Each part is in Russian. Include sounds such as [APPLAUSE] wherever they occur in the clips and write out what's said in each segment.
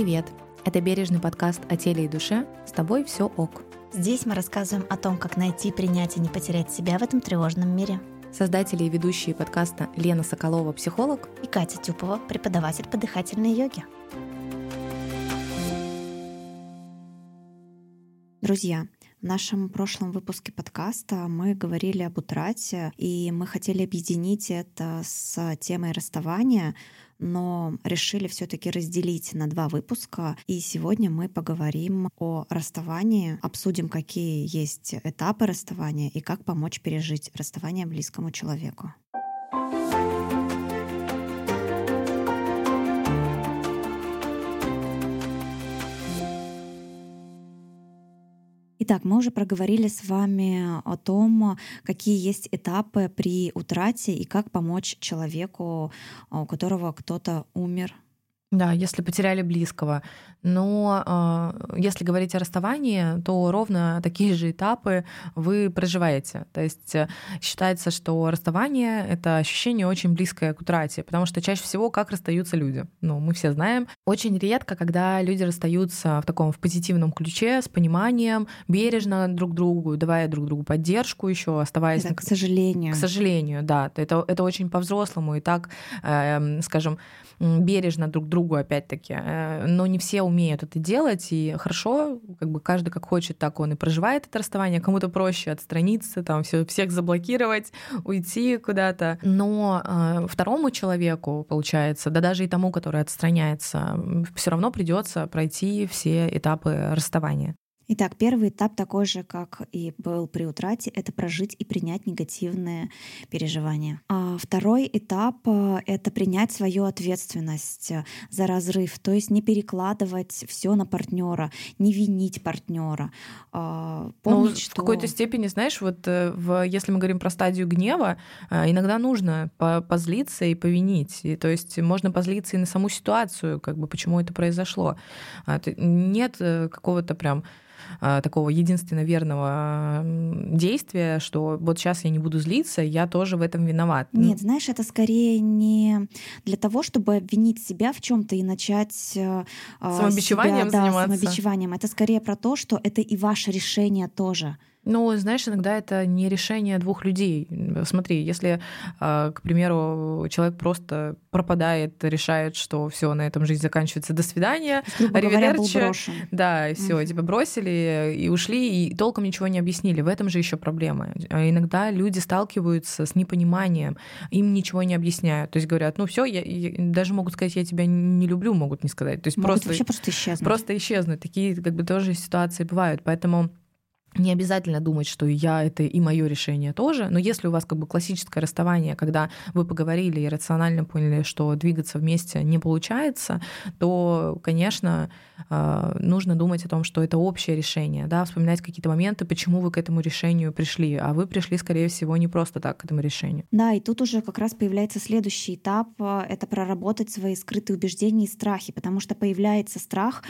Привет! Это бережный подкаст о теле и душе. С тобой все ок. Здесь мы рассказываем о том, как найти, принять и не потерять себя в этом тревожном мире. Создатели и ведущие подкаста Лена Соколова, психолог, И Катя Тюпова, преподаватель по дыхательной йоге. Друзья, в нашем прошлом выпуске подкаста мы говорили об утрате, и мы хотели объединить это с темой расставания, но решили все-таки разделить на два выпуска. И сегодня мы поговорим о расставании, обсудим, какие есть этапы расставания и как помочь пережить расставание близкому человеку. Итак, мы уже проговорили с вами о том, какие есть этапы при утрате и как помочь человеку, у которого кто-то умер да, если потеряли близкого. Но э, если говорить о расставании, то ровно такие же этапы вы проживаете. То есть э, считается, что расставание — это ощущение очень близкое к утрате, потому что чаще всего как расстаются люди. Ну, мы все знаем. Очень редко, когда люди расстаются в таком в позитивном ключе, с пониманием, бережно друг другу, давая друг другу поддержку еще, оставаясь... Это, на... к сожалению. К сожалению, да. Это, это очень по-взрослому и так, э, скажем, бережно друг другу, опять-таки. Э, но не все умеют это делать, и хорошо, как бы каждый как хочет, так он и проживает это расставание. Кому-то проще отстраниться, там все, всех заблокировать, уйти куда-то. Но э, второму человеку, получается, да даже и тому, который отстраняется, все равно придется пройти все этапы расставания. Итак, первый этап такой же, как и был при утрате, это прожить и принять негативные переживания. А второй этап э, — это принять свою ответственность э, за разрыв, то есть не перекладывать все на партнера, не винить партнера. А, помнить, ну, что... В какой-то степени, знаешь, вот э, в, если мы говорим про стадию гнева, иногда нужно позлиться и повинить. И, то есть можно позлиться и на саму ситуацию, как бы почему это произошло. А, нет какого-то прям такого единственно верного действия, что вот сейчас я не буду злиться, я тоже в этом виноват. Нет, знаешь, это скорее не для того, чтобы обвинить себя в чем-то и начать э, а, самобичеванием себя, заниматься. Да, самобичеванием. Это скорее про то, что это и ваше решение тоже. Ну, знаешь, иногда это не решение двух людей. Смотри, если, а, к примеру, человек просто пропадает, решает, что все на этом жизнь заканчивается, до свидания, аривидерчи, да, и все, mm. тебя бросили и ушли, и толком ничего не объяснили. В этом же еще проблема. А иногда люди сталкиваются с непониманием, им ничего не объясняют. То есть говорят, ну все, я, я, даже могут сказать, я тебя не люблю, могут не сказать. То есть могут просто вообще просто исчезнуть. Просто исчезнуть. Такие как бы тоже ситуации бывают. Поэтому не обязательно думать, что я это и мое решение тоже, но если у вас как бы классическое расставание, когда вы поговорили и рационально поняли, что двигаться вместе не получается, то, конечно, а, нужно думать о том, что это общее решение, да, вспоминать какие-то моменты, почему вы к этому решению пришли, а вы пришли, скорее всего, не просто так к этому решению. Да, и тут уже как раз появляется следующий этап — это проработать свои скрытые убеждения и страхи, потому что появляется страх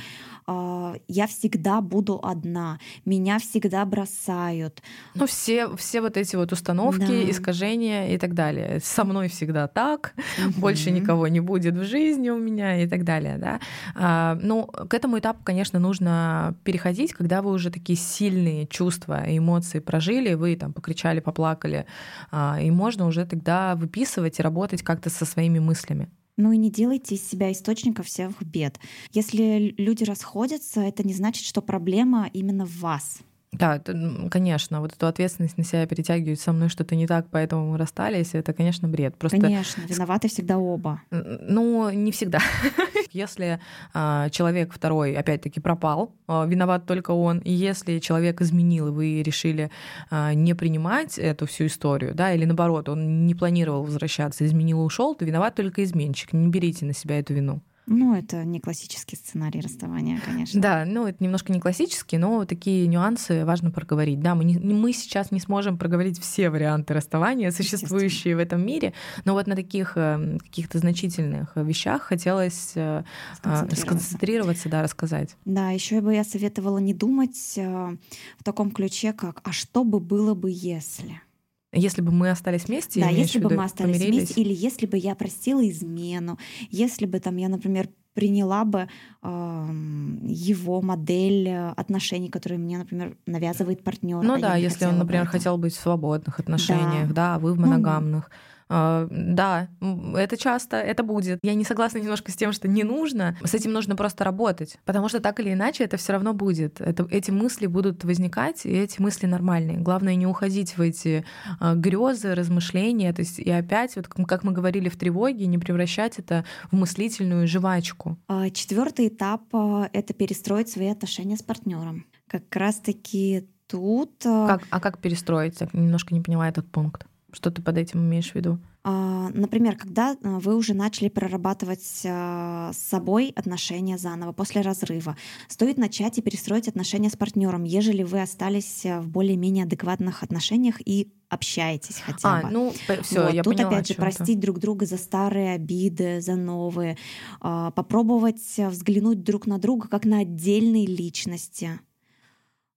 «я всегда буду одна», «меня всегда всегда бросают. Ну, все, все вот эти вот установки, да. искажения и так далее. Со мной всегда так, угу. больше никого не будет в жизни у меня и так далее. Да? А, ну, к этому этапу, конечно, нужно переходить, когда вы уже такие сильные чувства и эмоции прожили, вы там покричали, поплакали, а, и можно уже тогда выписывать и работать как-то со своими мыслями. Ну и не делайте из себя источником всех бед. Если люди расходятся, это не значит, что проблема именно в вас. Да, конечно, вот эту ответственность на себя перетягивать со мной что-то не так, поэтому мы расстались, это, конечно, бред. Просто... Конечно, виноваты всегда оба. Ну, не всегда. [LAUGHS] Если а, человек второй, опять-таки, пропал, а, виноват только он, и если человек изменил, и вы решили а, не принимать эту всю историю, да, или наоборот, он не планировал возвращаться, изменил и ушел, то виноват только изменщик. Не берите на себя эту вину. Ну, это не классический сценарий расставания, конечно. Да, ну это немножко не классический, но такие нюансы важно проговорить. Да, мы, не, мы сейчас не сможем проговорить все варианты расставания, существующие в этом мире, но вот на таких э, каких-то значительных вещах хотелось э, сконцентрироваться, сконцентрироваться да, рассказать. Да, еще бы я советовала не думать э, в таком ключе, как «а что бы было бы, если?». Если бы мы остались вместе, да, если бы мы остались помирились. вместе, или если бы я простила измену, если бы там я, например, приняла бы э, его модель отношений, которые мне, например, навязывает партнер. Ну а да, если он, например, хотел быть в свободных отношениях, да, да вы в моногамных. Ну, да, это часто, это будет. Я не согласна немножко с тем, что не нужно. С этим нужно просто работать, потому что так или иначе это все равно будет. Это, эти мысли будут возникать, и эти мысли нормальные. Главное не уходить в эти а, грезы, размышления. То есть и опять, вот как мы говорили в тревоге, не превращать это в мыслительную жвачку. А, Четвертый этап — это перестроить свои отношения с партнером. Как раз-таки тут... Как, а как перестроить? Я немножко не поняла этот пункт. Что ты под этим имеешь в виду? А, например, когда а, вы уже начали прорабатывать а, с собой отношения заново после разрыва, стоит начать и перестроить отношения с партнером, ежели вы остались в более-менее адекватных отношениях и общаетесь хотя бы. А, ну все, вот. я Тут поняла, опять же простить друг друга за старые обиды, за новые, попробовать взглянуть друг на друга как на отдельные личности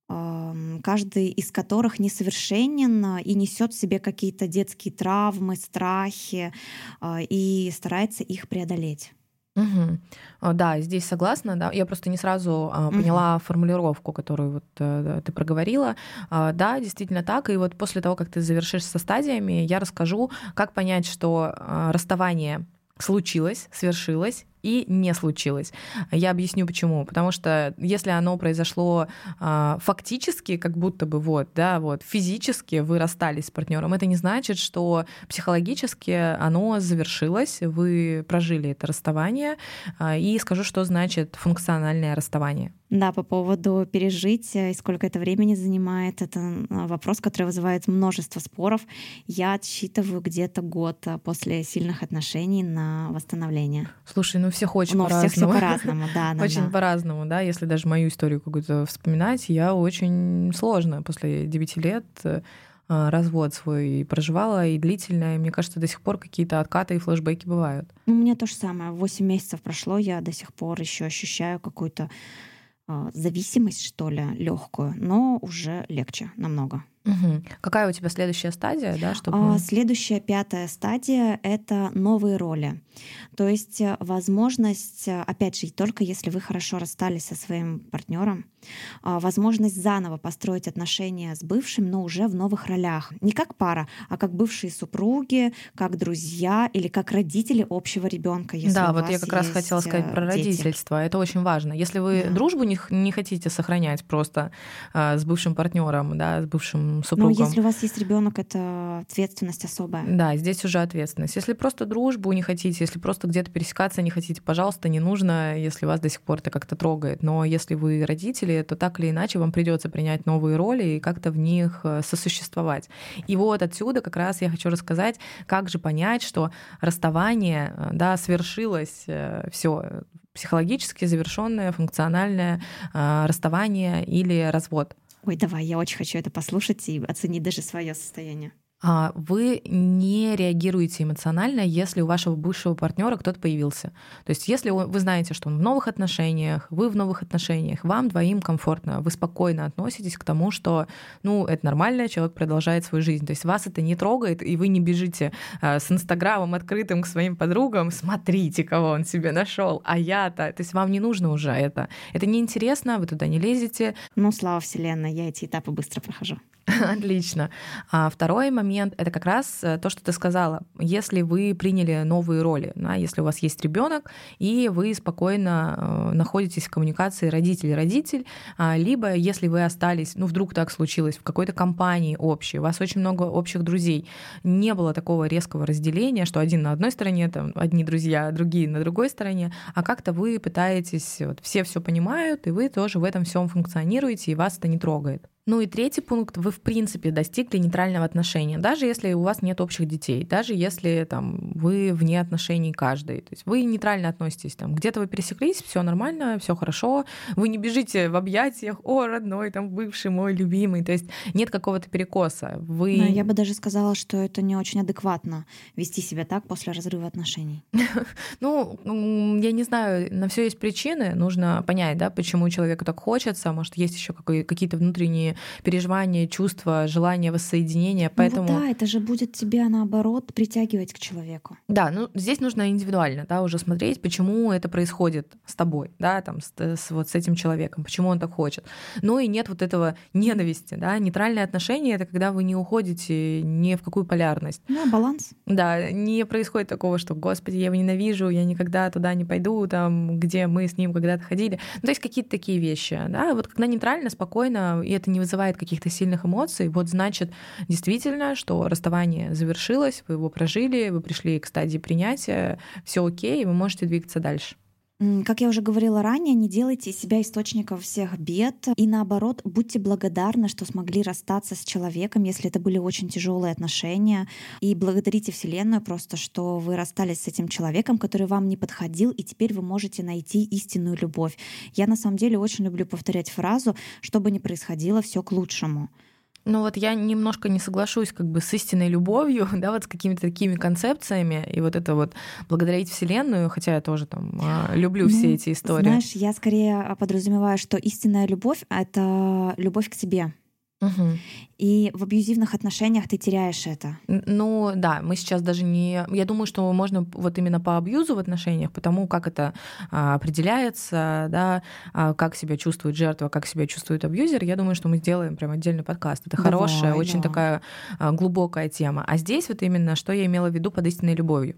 каждый из которых несовершенен и несет в себе какие-то детские травмы, страхи а, и старается их преодолеть. Угу. Да, здесь согласна. Да. Я просто не сразу а, поняла угу. формулировку, которую вот а, ты проговорила. А, да, действительно так. И вот после того, как ты завершишь со стадиями, я расскажу, как понять, что а, расставание случилось, свершилось, и не случилось. Я объясню почему. Потому что если оно произошло э, фактически, как будто бы вот, да, вот физически вы расстались с партнером, это не значит, что психологически оно завершилось, вы прожили это расставание. Э, и скажу, что значит функциональное расставание. Да, по поводу пережить и сколько это времени занимает, это вопрос, который вызывает множество споров. Я отсчитываю где-то год после сильных отношений на восстановление. Слушай, ну всех очень Но по-разному. всех все по-разному, да, [LAUGHS] да. Очень да. по-разному, да. Если даже мою историю какую-то вспоминать, я очень сложно после 9 лет э, развод свой проживала и длительно. И мне кажется, до сих пор какие-то откаты и флешбеки бывают. Ну, у меня то же самое. Восемь месяцев прошло, я до сих пор еще ощущаю какую-то э, зависимость, что ли, легкую, но уже легче намного. Угу. Какая у тебя следующая стадия, да, чтобы... А, следующая пятая стадия — это новые роли. То есть э, возможность, э, опять же, только если вы хорошо расстались со своим партнером, а, возможность заново построить отношения с бывшим, но уже в новых ролях. Не как пара, а как бывшие супруги, как друзья или как родители общего ребенка. Да, вот я как раз хотела сказать про дети. родительство. Это очень важно. Если вы да. дружбу не, не хотите сохранять просто а, с бывшим партнером, да, с бывшим ну, супругом. Ну, если у вас есть ребенок, это ответственность особая. Да, здесь уже ответственность. Если просто дружбу не хотите, если просто где-то пересекаться не хотите, пожалуйста, не нужно, если вас до сих пор это как-то трогает. Но если вы родители, то так или иначе вам придется принять новые роли и как-то в них э, сосуществовать. И вот отсюда как раз я хочу рассказать, как же понять, что расставание, э, да, свершилось э, все психологически завершенное функциональное расставание или развод. Ой, давай, я очень хочу это послушать и оценить даже свое состояние. А, вы не реагируете эмоционально, если у вашего бывшего партнера кто-то появился. То есть, если вы знаете, что он в новых отношениях, вы в новых отношениях, вам двоим комфортно, вы спокойно относитесь к тому, что, ну, это нормально, человек продолжает свою жизнь. То есть вас это не трогает, и вы не бежите а, с Инстаграмом открытым к своим подругам, смотрите, кого он себе нашел, а я-то. То есть вам не нужно уже это. Это неинтересно, вы туда не лезете. Ну, слава Вселенной, я эти этапы быстро прохожу. [LAUGHS] Отлично. А второй момент это как раз э, то, что ты сказала. Если вы приняли новые роли, да, если у вас есть ребенок, и вы спокойно э, находитесь в коммуникации родитель-родитель, а, либо если вы остались, ну вдруг так случилось, в какой-то компании общей, у вас очень много общих друзей, не было такого резкого разделения, что один на одной стороне, там, одни друзья, другие на другой стороне, а как-то вы пытаетесь, вот, все все понимают, и вы тоже в этом всем функционируете, и вас это не трогает. Ну и третий пункт, вы в принципе достигли нейтрального отношения, даже если у вас нет общих детей, даже если там вы вне отношений каждый, то есть вы нейтрально относитесь, там где-то вы пересеклись, все нормально, все хорошо, вы не бежите в объятиях, о, родной, там бывший мой любимый, то есть нет какого-то перекоса. Вы... Но я бы даже сказала, что это не очень адекватно вести себя так после разрыва отношений. [LAUGHS] Ну, я не знаю, на все есть причины, нужно понять, да, почему человеку так хочется, может есть еще какие-то внутренние ощущение, переживание, чувство, желание воссоединения. Ну Поэтому... вот да, это же будет тебя наоборот притягивать к человеку. Да, ну здесь нужно индивидуально, да, уже смотреть, почему это происходит с тобой, да, там, с, с, вот с этим человеком, почему он так хочет. Ну и нет вот этого ненависти, да, нейтральные отношения — это когда вы не уходите ни в какую полярность. Ну, баланс. Да, не происходит такого, что, господи, я его ненавижу, я никогда туда не пойду, там, где мы с ним когда-то ходили. Ну, то есть какие-то такие вещи, да, вот когда нейтрально, спокойно, и это не вызывает каких-то сильных эмоций, вот значит действительно, что расставание завершилось, вы его прожили, вы пришли к стадии принятия, все окей, и вы можете двигаться дальше. Как я уже говорила ранее, не делайте из себя источником всех бед. И наоборот, будьте благодарны, что смогли расстаться с человеком, если это были очень тяжелые отношения. И благодарите Вселенную просто, что вы расстались с этим человеком, который вам не подходил, и теперь вы можете найти истинную любовь. Я на самом деле очень люблю повторять фразу, что бы ни происходило, все к лучшему. Ну вот я немножко не соглашусь как бы с истинной любовью, [LAUGHS] да, вот с какими-то такими концепциями, и вот это вот благодарить Вселенную, хотя я тоже там а, люблю ну, все эти истории. Знаешь, я скорее подразумеваю, что истинная любовь — это любовь к тебе. Угу. И в абьюзивных отношениях ты теряешь это. Ну да, мы сейчас даже не... Я думаю, что можно вот именно по абьюзу в отношениях, потому как это а, определяется, да, а, как себя чувствует жертва, как себя чувствует абьюзер, я думаю, что мы сделаем прям отдельный подкаст. Это Давай, хорошая, да. очень такая а, глубокая тема. А здесь вот именно, что я имела в виду под истинной любовью.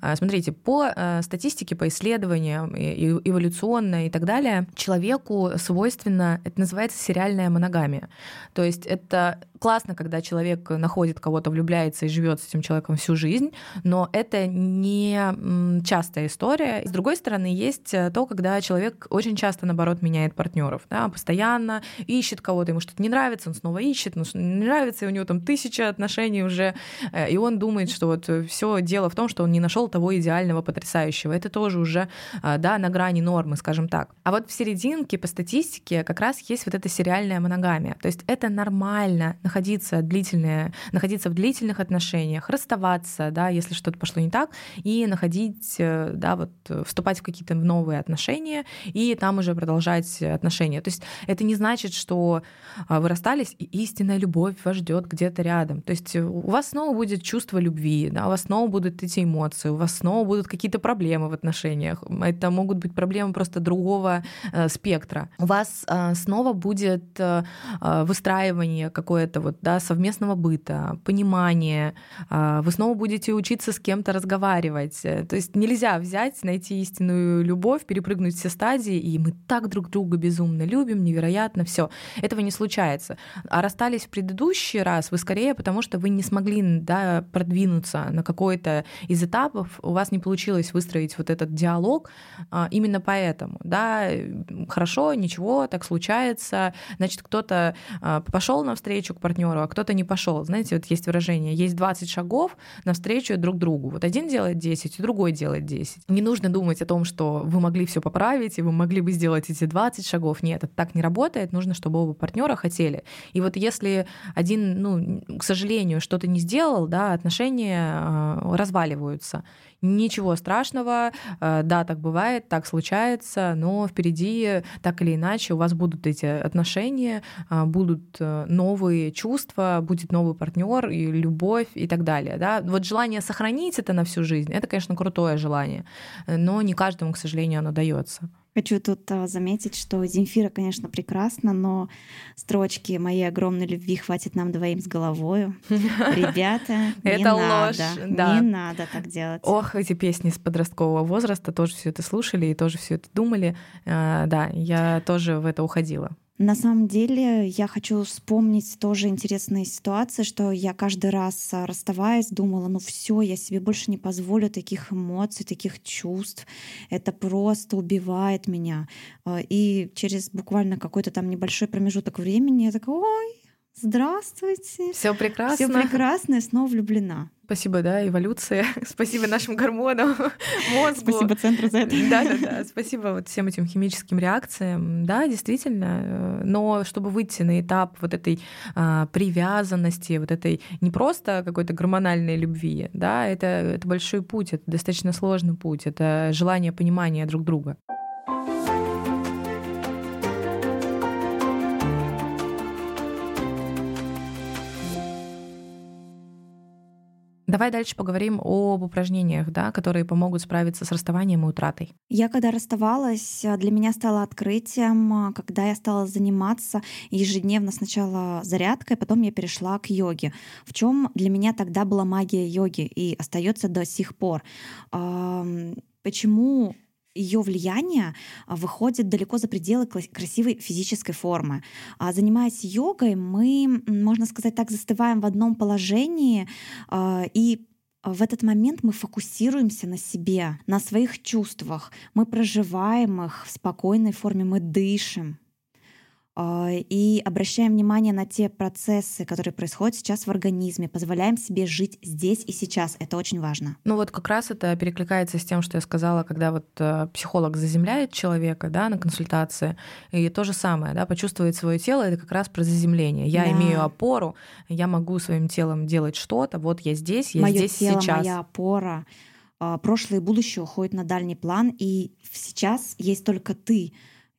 А, смотрите, по а, статистике, по исследованиям, и, и, эволюционно и так далее, человеку свойственно, это называется сериальная моногамия. То есть это that классно, когда человек находит кого-то, влюбляется и живет с этим человеком всю жизнь, но это не частая история. С другой стороны, есть э, то, когда человек очень часто, наоборот, меняет партнеров, да, постоянно ищет кого-то, ему что-то не нравится, он снова ищет, но не нравится, и у него там тысяча отношений уже, э, и он думает, что вот все дело в том, что он не нашел того идеального, потрясающего. Это тоже уже, э, да, на грани нормы, скажем так. А вот в серединке по статистике как раз есть вот эта сериальная моногамия. То есть это нормально находиться длительное, находиться в длительных отношениях, расставаться, да, если что-то пошло не так, и находить, э, да, вот вступать в какие-то новые отношения и там уже продолжать отношения. То есть это не значит, что а, вы расстались, и истинная любовь вас ждет где-то рядом. То есть у вас снова будет чувство любви, да, у вас снова будут эти эмоции, у вас снова будут какие-то проблемы в отношениях. Это могут быть проблемы просто другого э, спектра. У вас э, снова будет э, э выстраивание какое-то вот, да, совместного быта, понимания. А, вы снова будете учиться с кем-то разговаривать. То есть нельзя взять, найти истинную любовь, перепрыгнуть все стадии, и мы так друг друга безумно любим, невероятно, все. Этого не случается. А расстались в предыдущий раз вы скорее потому, что вы не смогли да, продвинуться на какой-то из этапов, у вас не получилось выстроить вот этот диалог а, именно поэтому. Да, хорошо, ничего, так случается. Значит, кто-то а, пошел навстречу к партнеру, а кто-то не пошел. Знаете, вот есть выражение, есть 20 шагов навстречу друг другу. Вот один делает 10, и другой делает 10. Не нужно думать о том, что вы могли все поправить, и вы могли бы сделать эти 20 шагов. Нет, это так не работает. Нужно, чтобы оба партнера хотели. И вот если один, ну, к сожалению, что-то не сделал, да, отношения э, разваливаются. Ничего страшного, э, да, так бывает, так случается, но впереди так или иначе у вас будут эти отношения, э, будут новые чувства, будет новый партнер и любовь и так далее. Да? Вот желание сохранить это на всю жизнь, это, конечно, крутое желание, но не каждому, к сожалению, оно дается. Хочу тут а, заметить, что Земфира, конечно, прекрасна, но строчки «Моей огромной любви хватит нам двоим с головой». [LAUGHS] Ребята, не надо, не надо так делать. Ох, эти песни с подросткового возраста тоже все это слушали и тоже все это думали. А, да, я тоже в это уходила. На самом деле я хочу вспомнить тоже интересные ситуации, что я каждый раз а, расставаясь думала, ну все, я себе больше не позволю таких эмоций, таких чувств. Это просто убивает меня. А, и через буквально какой-то там небольшой промежуток времени я такая, ой, здравствуйте. Все прекрасно. Все прекрасно, и снова влюблена. Спасибо, да, эволюция. [LAUGHS] Спасибо нашим гормонам, [LAUGHS] мозгу. Спасибо центру за это. Да, да, да. Спасибо вот всем этим химическим реакциям. Да, действительно. Э, но чтобы выйти на этап вот этой а, привязанности, вот этой не просто какой-то гормональной любви, да, это, это большой путь, это достаточно сложный путь, это желание понимания друг друга. Давай дальше поговорим об упражнениях, да, которые помогут справиться с расставанием и утратой. Я когда расставалась, для меня стало открытием, когда я стала заниматься ежедневно сначала зарядкой, потом я перешла к йоге. В чем для меня тогда была магия йоги и остается до сих пор. Почему ее влияние а, выходит далеко за пределы красивой физической формы. А занимаясь йогой, мы, можно сказать так, застываем в одном положении а, и в этот момент мы фокусируемся на себе, на своих чувствах. Мы проживаем их в спокойной форме, мы дышим, и обращаем внимание на те процессы, которые происходят сейчас в организме, позволяем себе жить здесь и сейчас. Это очень важно. Ну вот как раз это перекликается с тем, что я сказала, когда вот э, психолог заземляет человека да, на консультации, и то же самое, да, почувствовать свое тело, это как раз про заземление. Я да. имею опору, я могу своим телом делать что-то, вот я здесь, я Моё здесь тело, сейчас. Моя опора, а, прошлое и будущее уходят на дальний план, и сейчас есть только ты,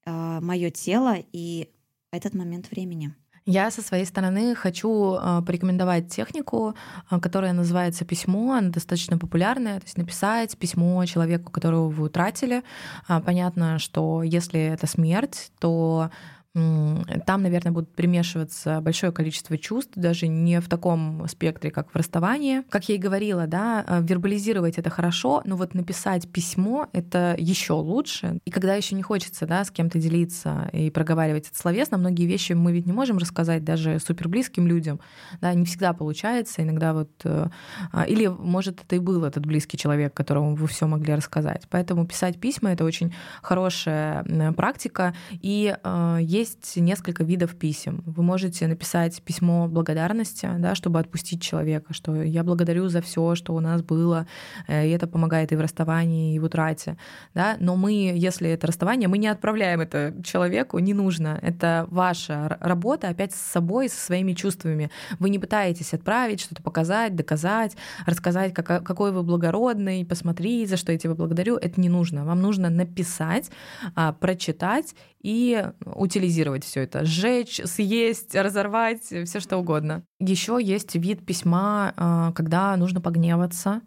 а, мое тело, и этот момент времени. Я со своей стороны хочу а, порекомендовать технику, а, которая называется письмо. Она достаточно популярная. То есть написать письмо человеку, которого вы утратили. А, понятно, что если это смерть, то там, наверное, будут примешиваться большое количество чувств, даже не в таком спектре, как в расставании. Как я и говорила, да, э, вербализировать это хорошо, но вот написать письмо — это еще лучше. И когда еще не хочется да, с кем-то делиться и проговаривать это словесно, многие вещи мы ведь не можем рассказать даже суперблизким людям. Да, не всегда получается. Иногда вот... Э, а, или, может, это и был этот близкий человек, которому вы все могли рассказать. Поэтому писать письма — это очень хорошая практика. И есть э, есть несколько видов писем. Вы можете написать письмо благодарности, да, чтобы отпустить человека, что я благодарю за все, что у нас было, э, и это помогает и в расставании, и в утрате. Да? Но мы, если это расставание, мы не отправляем это человеку, не нужно. Это ваша работа опять с собой, со своими чувствами. Вы не пытаетесь отправить, что-то показать, доказать, рассказать, какой вы благородный, посмотри, за что я тебя благодарю. Это не нужно. Вам нужно написать, а, прочитать и утилизировать все это, сжечь, съесть, разорвать, все что угодно. Еще есть вид письма, а, когда нужно погневаться,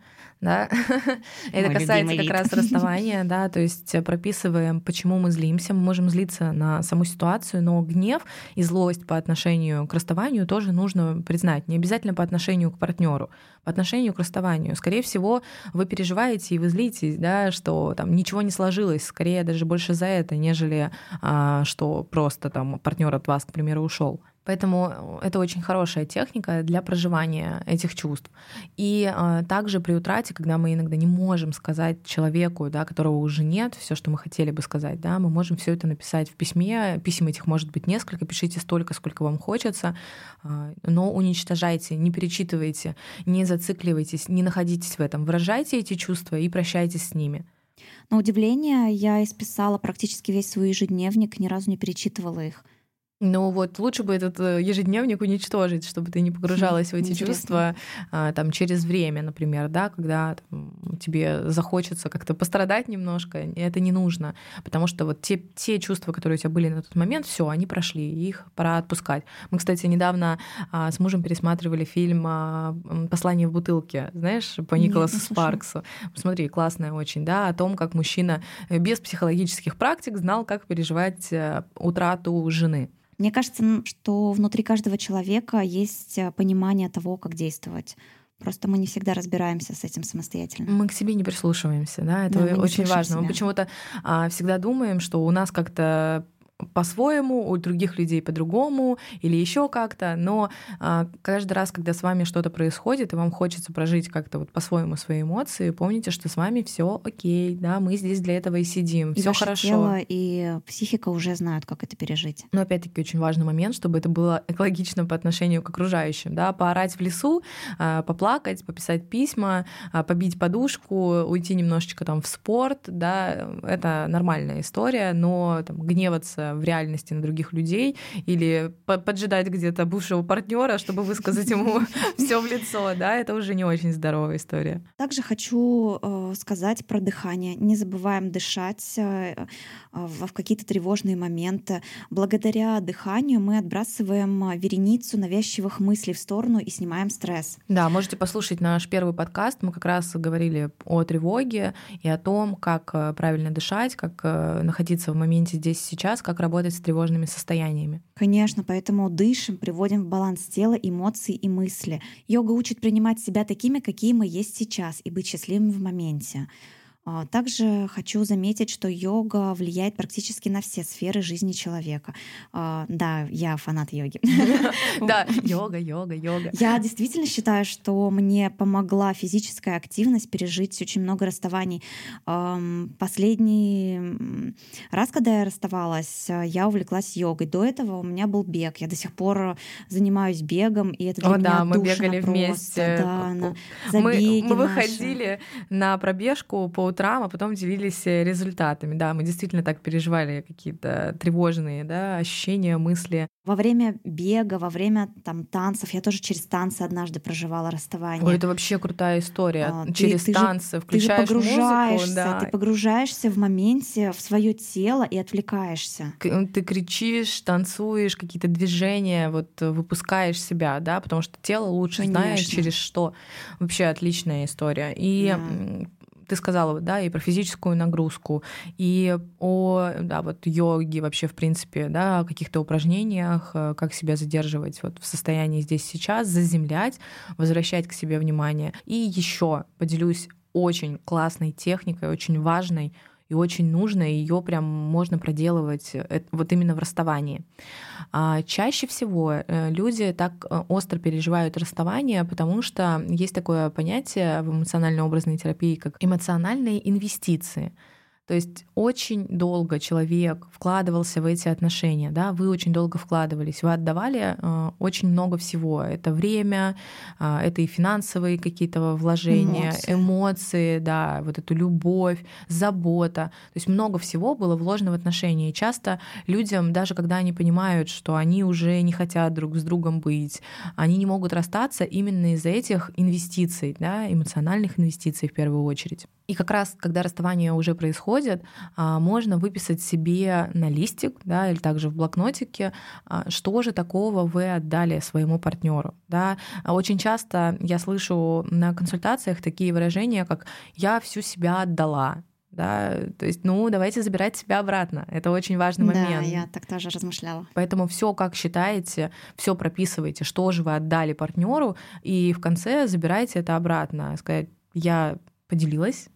да, [LAUGHS] это касается как раз расставания, да, то есть прописываем, почему мы злимся, мы можем злиться на саму ситуацию, но гнев и злость по отношению к расставанию тоже нужно признать, не обязательно по отношению к партнеру, по отношению к расставанию. Скорее всего, вы переживаете и вы злитесь, да, что там ничего не сложилось, скорее даже больше за это, нежели а, что просто там партнер от вас, к примеру, ушел. Поэтому это очень хорошая техника для проживания этих чувств. И э, также при утрате, когда мы иногда не можем сказать человеку, да, которого уже нет, все, что мы хотели бы сказать, да, мы можем все это написать в письме. Писем этих может быть несколько, пишите столько, сколько вам хочется, э, но уничтожайте, не перечитывайте, не зацикливайтесь, не находитесь в этом. Выражайте эти чувства и прощайтесь с ними. На удивление, я исписала практически весь свой ежедневник, ни разу не перечитывала их. Ну вот лучше бы этот э, ежедневник уничтожить, чтобы ты не погружалась в эти Интересно. чувства а, там через время, например, да, когда там, тебе захочется как-то пострадать немножко, это не нужно, потому что вот те, те чувства, которые у тебя были на тот момент, все, они прошли, их пора отпускать. Мы, кстати, недавно а, с мужем пересматривали фильм а, «Послание в бутылке», знаешь, по Николасу Нет, Спарксу. Смотри, классная очень, да, о том, как мужчина без психологических практик знал, как переживать э, утрату жены. Мне кажется, что внутри каждого человека есть э, понимание того, как действовать. Просто мы не всегда разбираемся с этим самостоятельно. Мы к себе не прислушиваемся, да, это да, очень важно. Себя. Мы почему-то а, всегда думаем, что у нас как-то по-своему, у других людей по-другому или еще как-то, но а, каждый раз, когда с вами что-то происходит, и вам хочется прожить как-то вот по-своему свои эмоции, помните, что с вами все окей, да, мы здесь для этого и сидим, все хорошо. Тело и психика уже знают, как это пережить. Но опять-таки очень важный момент, чтобы это было экологично по отношению к окружающим, да, поорать в лесу, а, поплакать, пописать письма, а, побить подушку, уйти немножечко там в спорт, да, это нормальная история, но там, гневаться в реальности на других людей или поджидать где-то бывшего партнера, чтобы высказать ему [LAUGHS] все в лицо, да, это уже не очень здоровая история. Также хочу э, сказать про дыхание. Не забываем дышать э, в какие-то тревожные моменты. Благодаря дыханию мы отбрасываем вереницу навязчивых мыслей в сторону и снимаем стресс. Да, можете послушать наш первый подкаст. Мы как раз говорили о тревоге и о том, как э, правильно дышать, как э, находиться в моменте здесь и сейчас, как работать с тревожными состояниями. Конечно, поэтому дышим, приводим в баланс тела, эмоций и мысли. Йога учит принимать себя такими, какие мы есть сейчас, и быть счастливыми в моменте. А, также хочу заметить, что йога влияет практически на все сферы жизни человека. А, да, я фанат йоги. [LAUGHS] Да, [LAUGHS] йога, йога, йога. Я действительно считаю, что мне помогла физическая активность пережить очень много расставаний. Последний раз, когда я расставалась, я увлеклась йогой. До этого у меня был бег. Я до сих пор занимаюсь бегом, и это для О, меня да, мы бегали вместе. Да, на мы, мы выходили на пробежку по утрам, а потом делились э, результатами. Да, мы действительно так переживали какие-то тревожные да, ощущения, мысли. Во время бега, во время там танцев, я тоже через танцы однажды проживала расставание. Ой, это вообще крутая история. А, через ты, танцы ты же, включаешь ты же погружаешься, музыку, да. ты погружаешься в моменте в свое тело и отвлекаешься. Ты кричишь, танцуешь, какие-то движения, вот выпускаешь себя, да, потому что тело лучше Конечно. знает через что. Вообще отличная история. И да ты сказала, да, и про физическую нагрузку, и о, да, вот йоге вообще, в принципе, да, о каких-то упражнениях, э, как себя задерживать вот в состоянии здесь сейчас, заземлять, возвращать к себе внимание. И еще поделюсь очень классной техникой, очень важной, и очень нужно, ее прям можно проделывать э, вот именно в расставании. А чаще всего э, люди так э, остро переживают расставание, потому что есть такое понятие в эмоционально-образной терапии, как эмоциональные инвестиции — то есть очень долго человек вкладывался в эти отношения, да, вы очень долго вкладывались, вы отдавали э, очень много всего. Это время, э, это и финансовые какие-то вложения, эмоции. эмоции, да, вот эту любовь, забота. То есть много всего было вложено в отношения. И часто людям, даже когда они понимают, что они уже не хотят друг с другом быть, они не могут расстаться именно из-за этих инвестиций, да, эмоциональных инвестиций в первую очередь. И как раз, когда расставание уже происходит, а, можно выписать себе на листик, да, или также в блокнотике, а, что же такого вы отдали своему партнеру. Да. Очень часто я слышу на консультациях такие выражения, как «я всю себя отдала», да, то есть, ну, давайте забирать себя обратно. Это очень важный момент. Да, я так тоже размышляла. Поэтому все, как считаете, все прописывайте, что же вы отдали партнеру, и в конце забирайте это обратно. Сказать, я поделилась.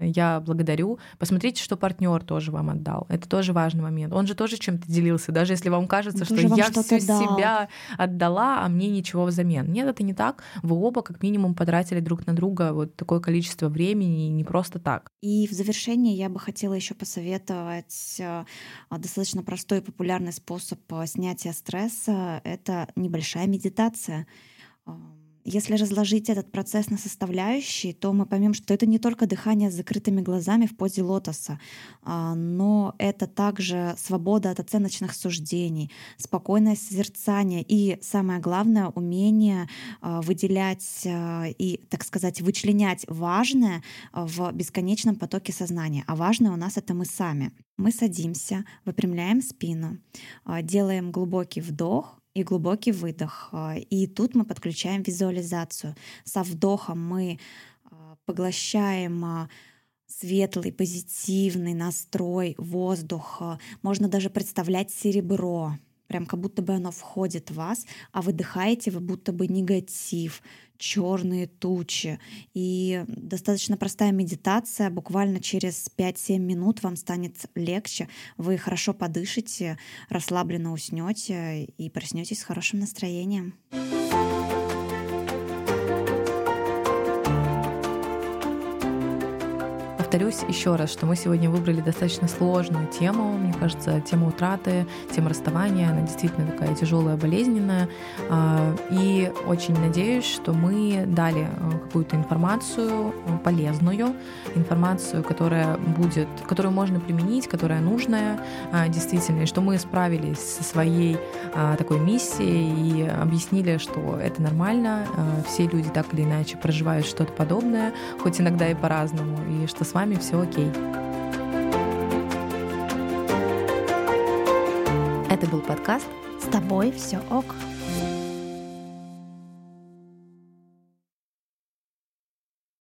Я благодарю. Посмотрите, что партнер тоже вам отдал. Это тоже важный момент. Он же тоже чем-то делился, даже если вам кажется, что я всю дал. себя отдала, а мне ничего взамен. Нет, это не так. Вы оба как минимум потратили друг на друга вот такое количество времени, не просто так. И в завершение я бы хотела еще посоветовать э, достаточно простой и популярный способ э, снятия стресса. Это небольшая медитация если разложить этот процесс на составляющие, то мы поймем, что это не только дыхание с закрытыми глазами в позе лотоса, а, но это также свобода от оценочных суждений, спокойное созерцание и, самое главное, умение а, выделять а, и, так сказать, вычленять важное в бесконечном потоке сознания. А важное у нас это мы сами. Мы садимся, выпрямляем спину, делаем глубокий вдох, и глубокий выдох. А, и тут мы подключаем визуализацию. Со вдохом мы а, поглощаем а, светлый, позитивный настрой, воздух. Можно даже представлять серебро, прям как будто бы оно входит в вас, а выдыхаете вы будто бы негатив, черные тучи. И достаточно простая медитация, буквально через 5-7 минут вам станет легче, вы хорошо подышите, расслабленно уснете и проснетесь с хорошим настроением. Повторюсь еще раз, что мы сегодня выбрали достаточно сложную тему. Мне кажется, тема утраты, тема расставания, она действительно такая тяжелая, болезненная. А, и очень надеюсь, что мы дали э, какую-то информацию полезную, информацию, которая будет, которую можно применить, которая нужная а, действительно, и что мы справились со своей а, такой миссией и объяснили, что это нормально, все люди так или иначе проживают что-то подобное, хоть иногда и по-разному, и что с вами все окей. Это был подкаст «С тобой все ок».